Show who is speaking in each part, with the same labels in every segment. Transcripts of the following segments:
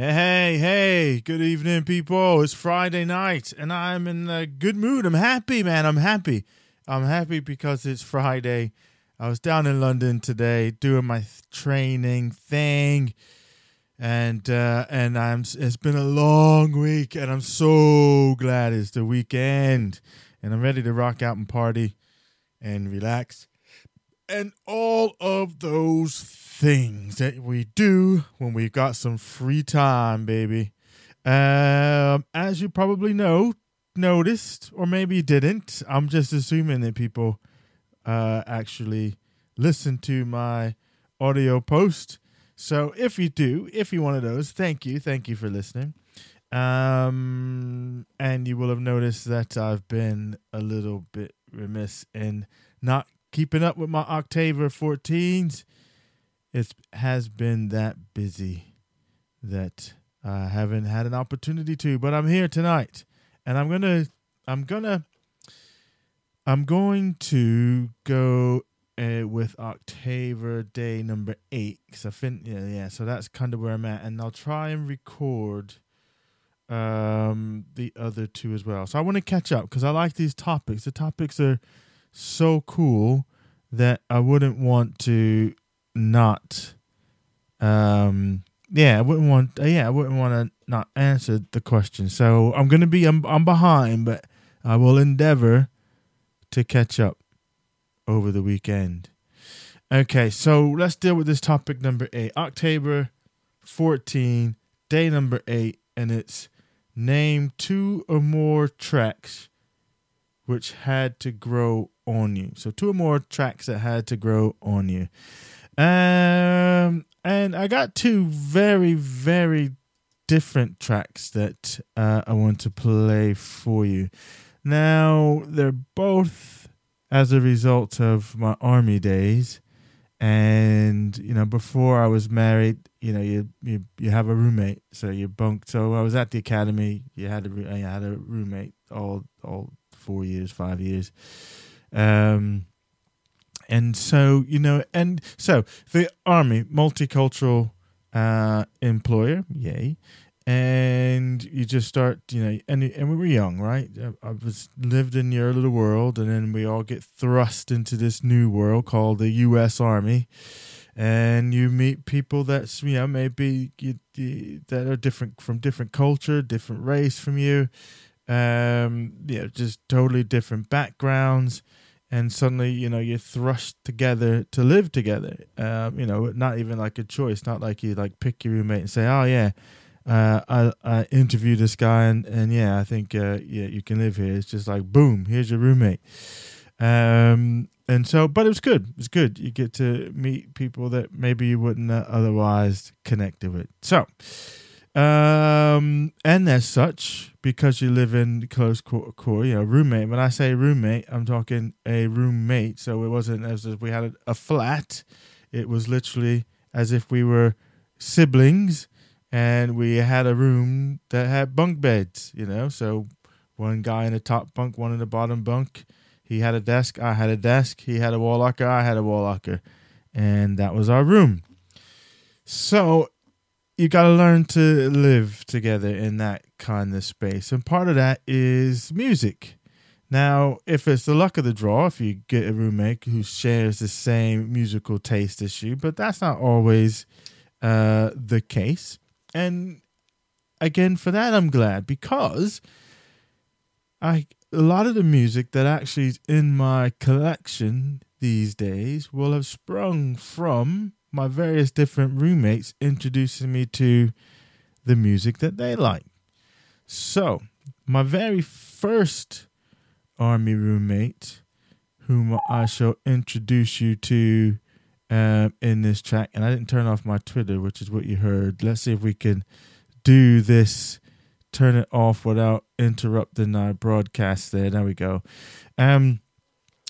Speaker 1: Hey, hey, good evening, people. It's Friday night and I'm in a good mood. I'm happy, man. I'm happy. I'm happy because it's Friday. I was down in London today doing my training thing. And uh, and I'm it's been a long week and I'm so glad it's the weekend and I'm ready to rock out and party and relax. And all of those things that we do when we've got some free time, baby. Um, as you probably know, noticed, or maybe didn't, I'm just assuming that people uh, actually listen to my audio post. So if you do, if you're one of those, thank you. Thank you for listening. Um, and you will have noticed that I've been a little bit remiss in not keeping up with my Octaver 14s it has been that busy that I haven't had an opportunity to, but I'm here tonight, and I'm gonna, I'm gonna, I'm going to go uh, with Octaver Day number eight because I yeah, yeah. So that's kind of where I'm at, and I'll try and record um the other two as well. So I want to catch up because I like these topics. The topics are so cool that I wouldn't want to not um yeah, I wouldn't want uh, yeah, I wouldn't want to not answer the question. So I'm going to be I'm I'm behind, but I will endeavor to catch up over the weekend. Okay, so let's deal with this topic number 8. October 14, day number 8, and it's name two or more tracks which had to grow on you. So two or more tracks that had to grow on you. Um, and I got two very, very different tracks that uh, I want to play for you. Now, they're both as a result of my army days. And, you know, before I was married, you know, you you, you have a roommate, so you bunked. So I was at the academy. You had a I had a roommate all all four years, five years. Um, and so you know, and so the army, multicultural uh, employer, yay. And you just start, you know, and and we were young, right? I was lived in your little world, and then we all get thrust into this new world called the U.S. Army, and you meet people that's you know maybe you, you, that are different from different culture, different race from you, um, just totally different backgrounds. And suddenly you know you're thrust together to live together. Um, you know not even like a choice not like you like pick your roommate and say oh yeah uh, I, I interviewed this guy and, and yeah I think uh, yeah you can live here. It's just like boom here's your roommate. Um, and so but it was good. It's good. You get to meet people that maybe you wouldn't otherwise connected with. So um, and as such, because you live in close core, you know, roommate. When I say roommate, I'm talking a roommate. So it wasn't as if we had a flat. It was literally as if we were siblings and we had a room that had bunk beds, you know. So one guy in the top bunk, one in the bottom bunk. He had a desk, I had a desk. He had a wall locker, I had a wall locker. And that was our room. So you got to learn to live together in that kind of space. And part of that is music. Now, if it's the luck of the draw, if you get a roommate who shares the same musical taste as you, but that's not always uh, the case. And again, for that, I'm glad because I a lot of the music that actually is in my collection these days will have sprung from my various different roommates introducing me to the music that they like. So, my very first army roommate, whom I shall introduce you to um, in this track, and I didn't turn off my Twitter, which is what you heard. Let's see if we can do this, turn it off without interrupting our broadcast there. There we go. Um,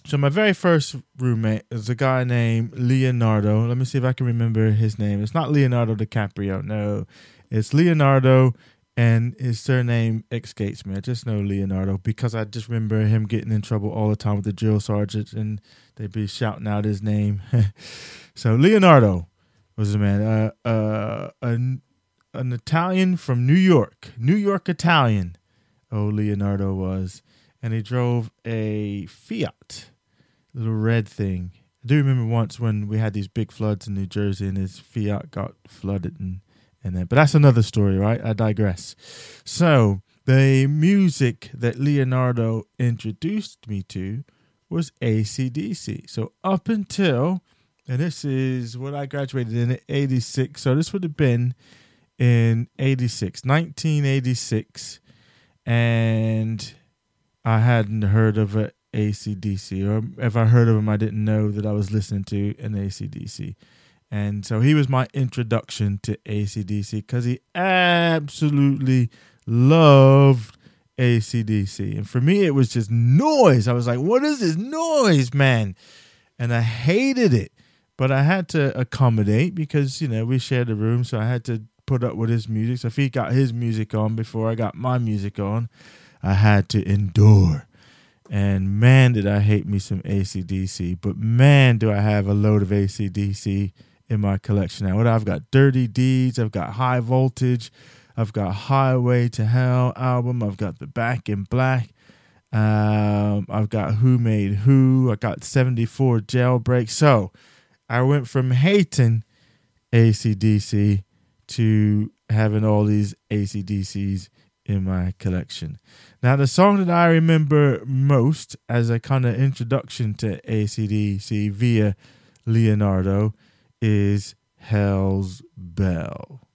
Speaker 1: so my very first roommate is a guy named Leonardo. Let me see if I can remember his name. It's not Leonardo DiCaprio. No, it's Leonardo, and his surname escapes me. I just know Leonardo because I just remember him getting in trouble all the time with the drill sergeant, and they'd be shouting out his name. so Leonardo was a man. Uh, uh, a, an Italian from New York, New York Italian. Oh, Leonardo was, and he drove a Fiat, little red thing. I do remember once when we had these big floods in New Jersey, and his Fiat got flooded, and and then, but that's another story, right? I digress. So the music that Leonardo introduced me to was ACDC. So up until, and this is what I graduated in 86. So this would have been in 86, 1986. And I hadn't heard of a ACDC, or if I heard of him, I didn't know that I was listening to an ACDC. And so he was my introduction to ACDC because he absolutely loved ACDC. And for me, it was just noise. I was like, what is this noise, man? And I hated it. But I had to accommodate because, you know, we shared a room. So I had to put up with his music. So if he got his music on before I got my music on, I had to endure. And man, did I hate me some ACDC. But man, do I have a load of ACDC in my collection now. What I've got Dirty Deeds, I've got High Voltage, I've got Highway to Hell album. I've got the Back in Black. Um, I've got Who Made Who. I got 74 Jailbreak. So I went from hating ACDC to having all these ACDCs in my collection. Now, the song that I remember most as a kind of introduction to ACDC via Leonardo is Hell's Bell.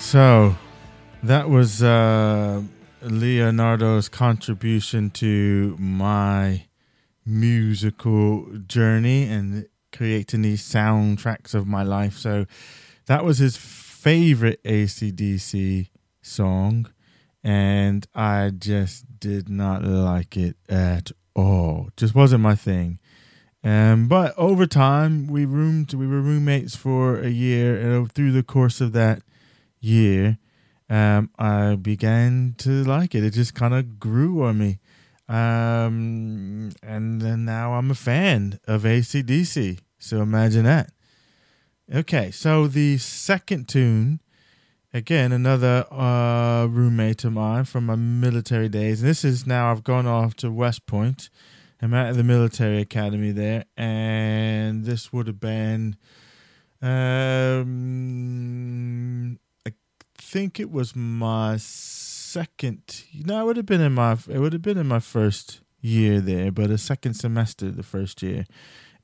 Speaker 1: So that was uh, Leonardo's contribution to my musical journey and creating these soundtracks of my life. So that was his favorite ACDC song, and I just did not like it at all. Just wasn't my thing. Um, but over time, we roomed. We were roommates for a year, and through the course of that year, um, I began to like it. It just kind of grew on me. Um, and then now I'm a fan of ACDC. So imagine that. Okay, so the second tune, again, another uh, roommate of mine from my military days. And this is now I've gone off to West Point. I'm at the military academy there, and this would have been Um, think it was my second. No, it would have been in my. It would have been in my first year there, but a second semester the first year.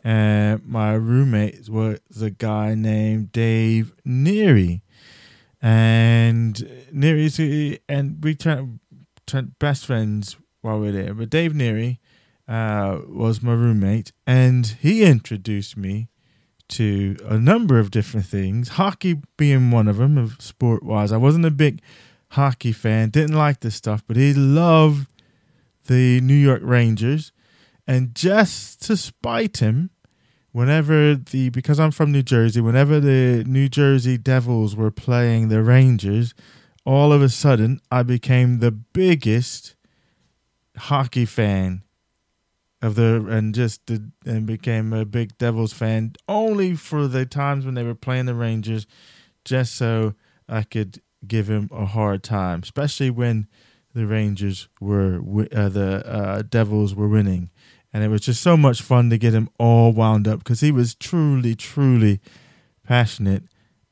Speaker 1: And my roommate was a guy named Dave Neary, and Neary and we turned, turned best friends while we were there. But Dave Neary uh, was my roommate, and he introduced me to a number of different things. Hockey being one of them, of sport wise. I wasn't a big hockey fan, didn't like this stuff, but he loved the New York Rangers. And just to spite him, whenever the because I'm from New Jersey, whenever the New Jersey Devils were playing the Rangers, all of a sudden I became the biggest hockey fan of the and just the, and became a big Devils fan only for the times when they were playing the Rangers, just so I could give him a hard time, especially when the Rangers were uh, the uh, Devils were winning, and it was just so much fun to get him all wound up because he was truly, truly passionate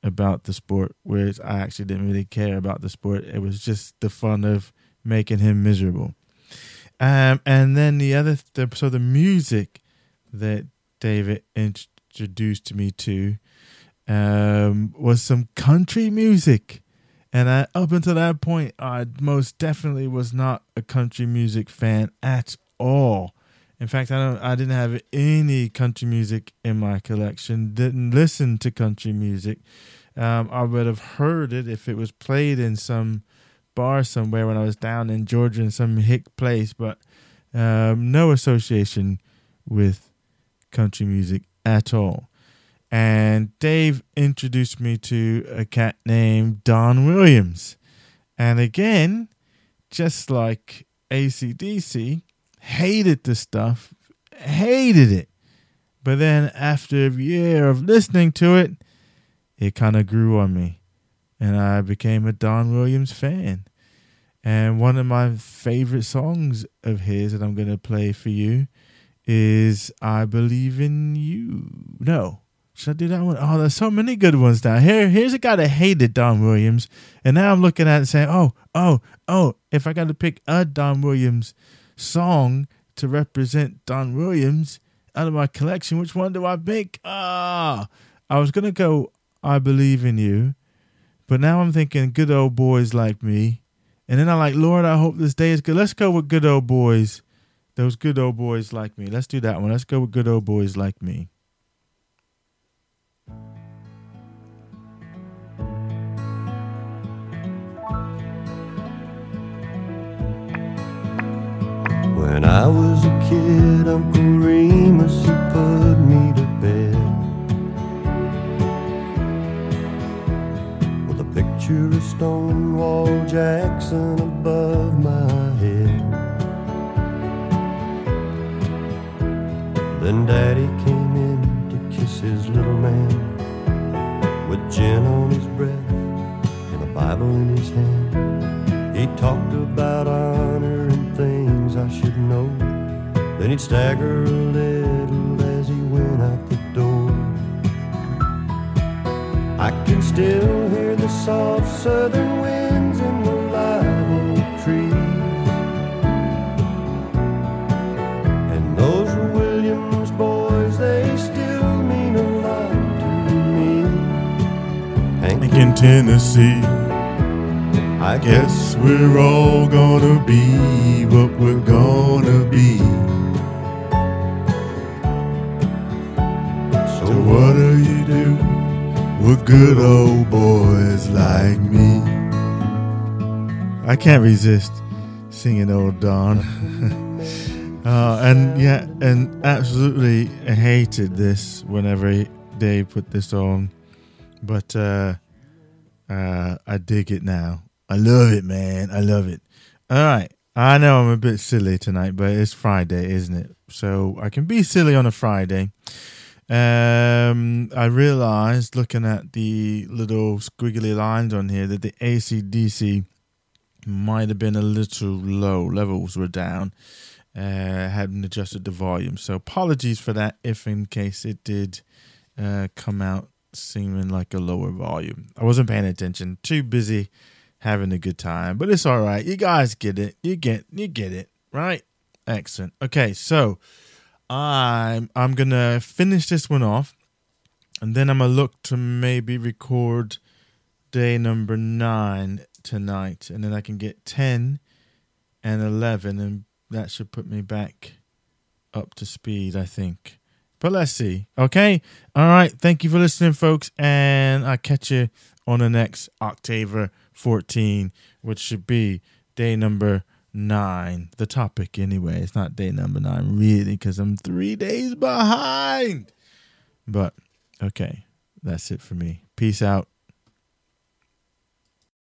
Speaker 1: about the sport, whereas I actually didn't really care about the sport. It was just the fun of making him miserable. Um, and then the other, th- so the music that David introduced me to um, was some country music. And I, up until that point, I most definitely was not a country music fan at all. In fact, I don't. I didn't have any country music in my collection. Didn't listen to country music. Um, I would have heard it if it was played in some bar somewhere when I was down in Georgia in some hick place, but um, no association with country music at all. And Dave introduced me to a cat named Don Williams. And again, just like ACDC, hated the stuff, hated it. But then after a year of listening to it, it kind of grew on me. And I became a Don Williams fan. And one of my favorite songs of his that I'm going to play for you is I Believe in You. No, should I do that one? Oh, there's so many good ones down Here, here's a guy that hated Don Williams, and now I'm looking at it and saying, oh, oh, oh, if I got to pick a Don Williams song to represent Don Williams out of my collection, which one do I pick? Ah, I was gonna go I Believe in You, but now I'm thinking Good Old Boys Like Me, and then I'm like, Lord, I hope this day is good. Let's go with Good Old Boys, those good old boys like me. Let's do that one. Let's go with Good Old Boys Like Me.
Speaker 2: When I was a kid, Uncle Remus, he Stonewall Jackson above my head Then Daddy came in to kiss his little man With gin on his breath and a Bible in his hand He talked about honor and things I should know. Then he'd stagger a little still hear the soft southern winds in the live oak trees. And those Williams boys, they still mean a lot to me.
Speaker 1: Hank in Tennessee. I guess we're all gonna be what we're gonna be. With good old boys like me? I can't resist singing old Don. uh, and yeah, and absolutely hated this whenever they put this on. But uh, uh, I dig it now. I love it, man. I love it. All right. I know I'm a bit silly tonight, but it's Friday, isn't it? So I can be silly on a Friday. Um, I realized looking at the little squiggly lines on here that the ACDC might have been a little low. Levels were down. Uh, hadn't adjusted the volume. So apologies for that if in case it did uh, come out seeming like a lower volume. I wasn't paying attention. Too busy having a good time. But it's all right. You guys get it. You get you get it, right? Excellent. Okay, so I'm I'm gonna finish this one off and then I'm gonna look to maybe record day number nine tonight, and then I can get ten and eleven, and that should put me back up to speed, I think. But let's see. Okay. All right. Thank you for listening, folks. And I'll catch you on the next Octaver 14, which should be day number nine. The topic, anyway. It's not day number nine, really, because I'm three days behind. But okay. That's it for me. Peace out.